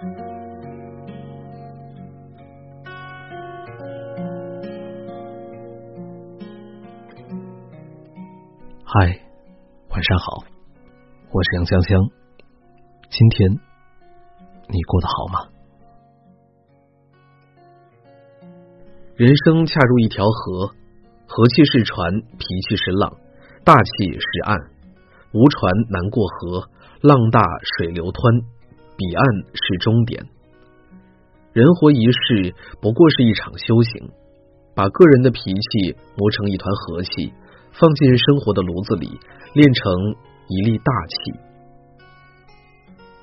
嗨，晚上好，我是杨香香。今天你过得好吗？人生恰如一条河，河气是船，脾气是浪，大气是岸。无船难过河，浪大水流湍，彼岸是终点。人活一世，不过是一场修行，把个人的脾气磨成一团和气。放进生活的炉子里，炼成一粒大气。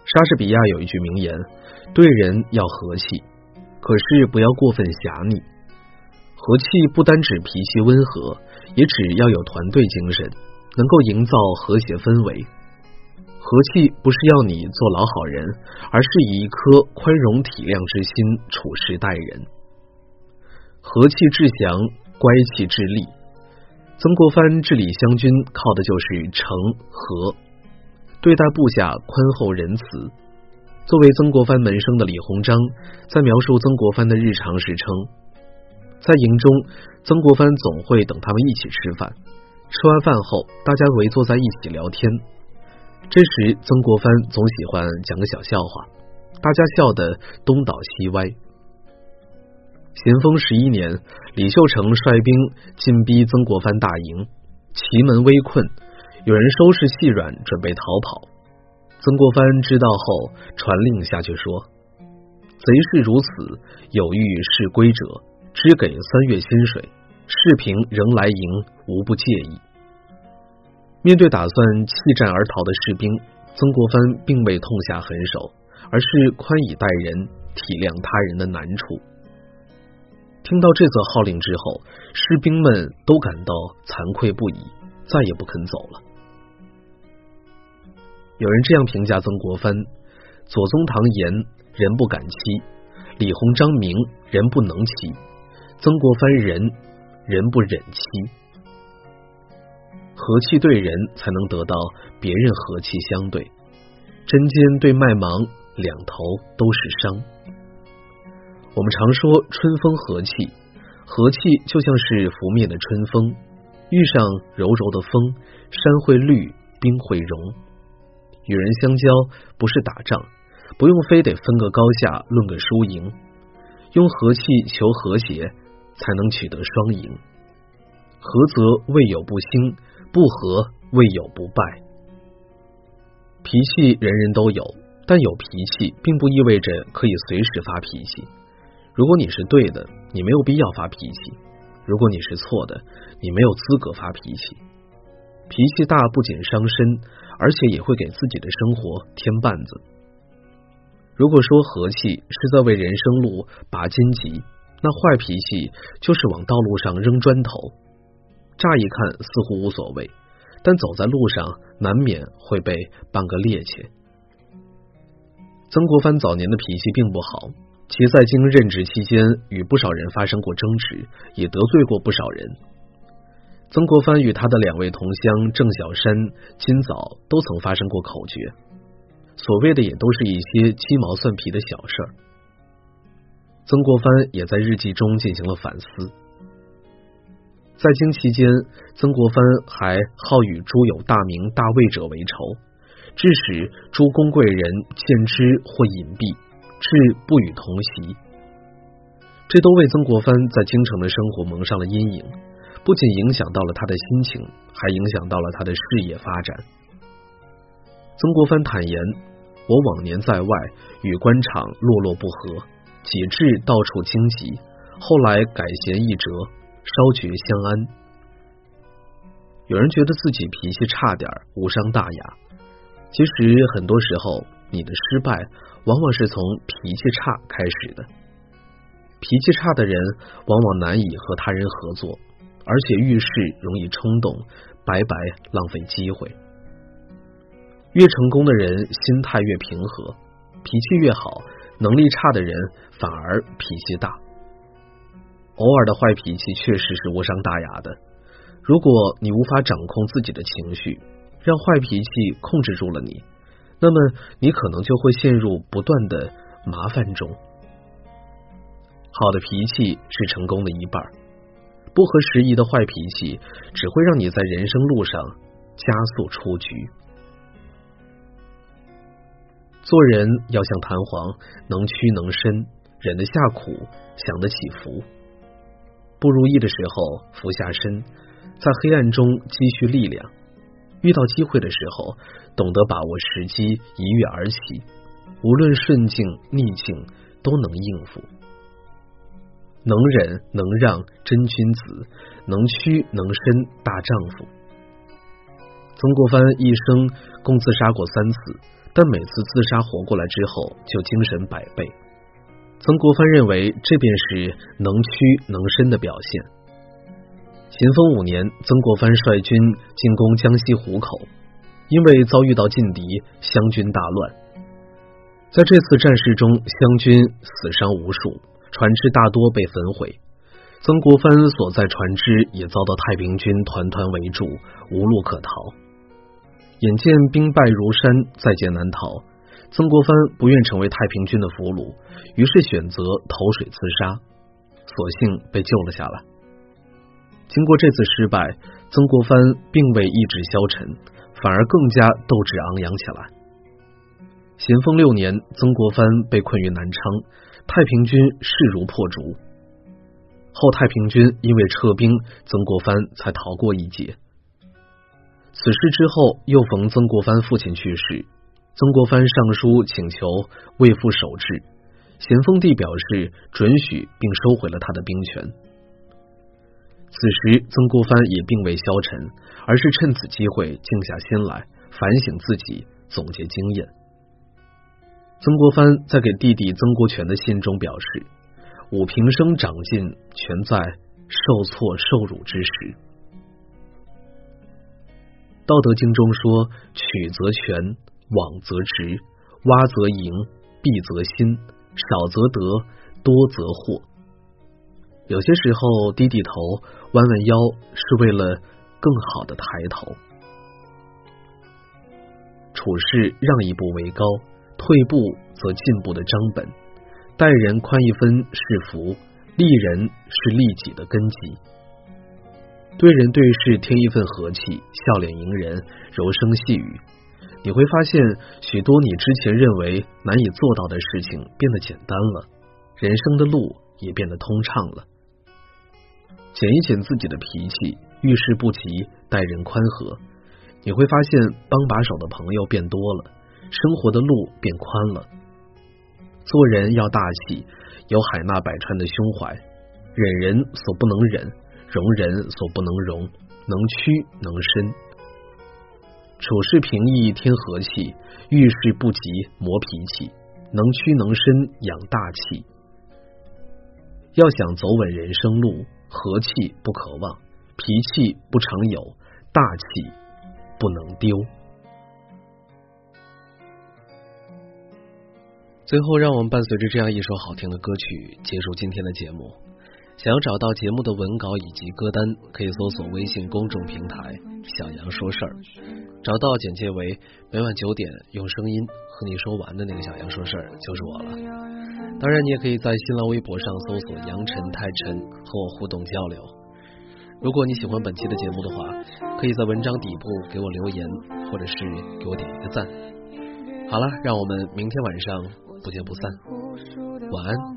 莎士比亚有一句名言：“对人要和气，可是不要过分狭腻。和气不单指脾气温和，也只要有团队精神，能够营造和谐氛围。和气不是要你做老好人，而是以一颗宽容体谅之心处事待人。和气致祥，乖气致利。”曾国藩治理湘军，靠的就是诚和，对待部下宽厚仁慈。作为曾国藩门生的李鸿章，在描述曾国藩的日常时称，在营中，曾国藩总会等他们一起吃饭，吃完饭后，大家围坐在一起聊天。这时，曾国藩总喜欢讲个小笑话，大家笑得东倒西歪。咸丰十一年，李秀成率兵进逼曾国藩大营，祁门危困，有人收拾细软，准备逃跑。曾国藩知道后，传令下去说：“贼是如此，有欲示归者，只给三月薪水。士平仍来营，无不介意。”面对打算弃战而逃的士兵，曾国藩并未痛下狠手，而是宽以待人，体谅他人的难处。听到这则号令之后，士兵们都感到惭愧不已，再也不肯走了。有人这样评价曾国藩：左宗棠言，人不敢欺；李鸿章明，人不能欺；曾国藩仁，人不忍欺。和气对人，才能得到别人和气相对。针尖对麦芒，两头都是伤。我们常说春风和气，和气就像是拂面的春风，遇上柔柔的风，山会绿，冰会融。与人相交不是打仗，不用非得分个高下，论个输赢，用和气求和谐，才能取得双赢。和则未有不兴，不和未有不败。脾气人人都有，但有脾气并不意味着可以随时发脾气。如果你是对的，你没有必要发脾气；如果你是错的，你没有资格发脾气。脾气大不仅伤身，而且也会给自己的生活添绊子。如果说和气是在为人生路拔荆棘，那坏脾气就是往道路上扔砖头。乍一看似乎无所谓，但走在路上难免会被绊个趔趄。曾国藩早年的脾气并不好。其在京任职期间，与不少人发生过争执，也得罪过不少人。曾国藩与他的两位同乡郑小山、金枣都曾发生过口角，所谓的也都是一些鸡毛蒜皮的小事儿。曾国藩也在日记中进行了反思。在京期间，曾国藩还好与诸有大名大位者为仇，致使诸公贵人见之或隐蔽。至不与同席，这都为曾国藩在京城的生活蒙上了阴影，不仅影响到了他的心情，还影响到了他的事业发展。曾国藩坦言：“我往年在外与官场落落不和，几至到处荆棘，后来改弦易辙，稍觉相安。”有人觉得自己脾气差点无伤大雅，其实很多时候你的失败。往往是从脾气差开始的。脾气差的人往往难以和他人合作，而且遇事容易冲动，白白浪费机会。越成功的人心态越平和，脾气越好；能力差的人反而脾气大。偶尔的坏脾气确实是无伤大雅的。如果你无法掌控自己的情绪，让坏脾气控制住了你。那么，你可能就会陷入不断的麻烦中。好的脾气是成功的一半，不合时宜的坏脾气只会让你在人生路上加速出局。做人要像弹簧，能屈能伸，忍得下苦，享得起福。不如意的时候俯下身，在黑暗中积蓄力量；遇到机会的时候，懂得把握时机，一跃而起。无论顺境逆境，都能应付。能忍能让，真君子；能屈能伸，大丈夫。曾国藩一生共自杀过三次，但每次自杀活过来之后，就精神百倍。曾国藩认为，这便是能屈能伸的表现。咸丰五年，曾国藩率军进攻江西湖口，因为遭遇到劲敌，湘军大乱。在这次战事中，湘军死伤无数，船只大多被焚毁。曾国藩所在船只也遭到太平军团团围住，无路可逃。眼见兵败如山，在劫难逃。曾国藩不愿成为太平军的俘虏，于是选择投水自杀，所幸被救了下来。经过这次失败，曾国藩并未意志消沉，反而更加斗志昂扬起来。咸丰六年，曾国藩被困于南昌，太平军势如破竹。后太平军因为撤兵，曾国藩才逃过一劫。此事之后，又逢曾国藩父亲去世。曾国藩上书请求为父守制，咸丰帝表示准许，并收回了他的兵权。此时，曾国藩也并未消沉，而是趁此机会静下心来反省自己，总结经验。曾国藩在给弟弟曾国荃的信中表示：“吾平生长进，全在受挫受辱之时。”《道德经》中说：“曲则全。”往则直，洼则盈，敝则新，少则得，多则获。有些时候低低头、弯弯腰，是为了更好的抬头。处事让一步为高，退步则进步的章本。待人宽一分是福，利人是利己的根基。对人对事添一份和气，笑脸迎人，柔声细语。你会发现，许多你之前认为难以做到的事情变得简单了，人生的路也变得通畅了。减一减自己的脾气，遇事不急，待人宽和，你会发现帮把手的朋友变多了，生活的路变宽了。做人要大气，有海纳百川的胸怀，忍人所不能忍，容人所不能容，能屈能伸。处事平易，添和气；遇事不急，磨脾气。能屈能伸，养大气。要想走稳人生路，和气不可忘，脾气不常有，大气不能丢。最后，让我们伴随着这样一首好听的歌曲结束今天的节目。想要找到节目的文稿以及歌单，可以搜索微信公众平台“小杨说事儿”，找到简介为每晚九点用声音和你说完的那个小杨说事儿就是我了。当然，你也可以在新浪微博上搜索“杨晨太晨”和我互动交流。如果你喜欢本期的节目的话，可以在文章底部给我留言，或者是给我点一个赞。好了，让我们明天晚上不见不散，晚安。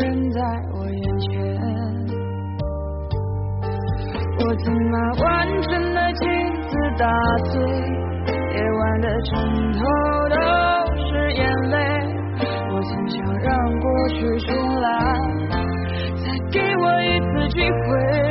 我曾把完整的镜子打碎，夜晚的枕头都是眼泪，我曾想让过去重来，再给我一次机会，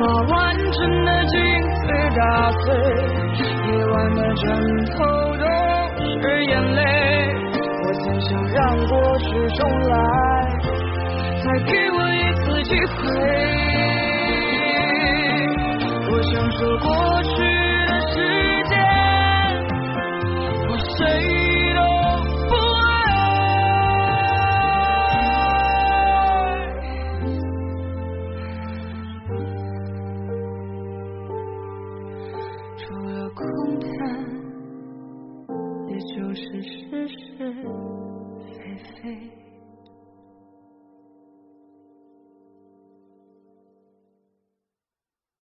把完整的镜子打碎，夜晚的枕头都是眼泪。我曾想让过去重来，再给我一次机会。我想说过去。的时间，我谁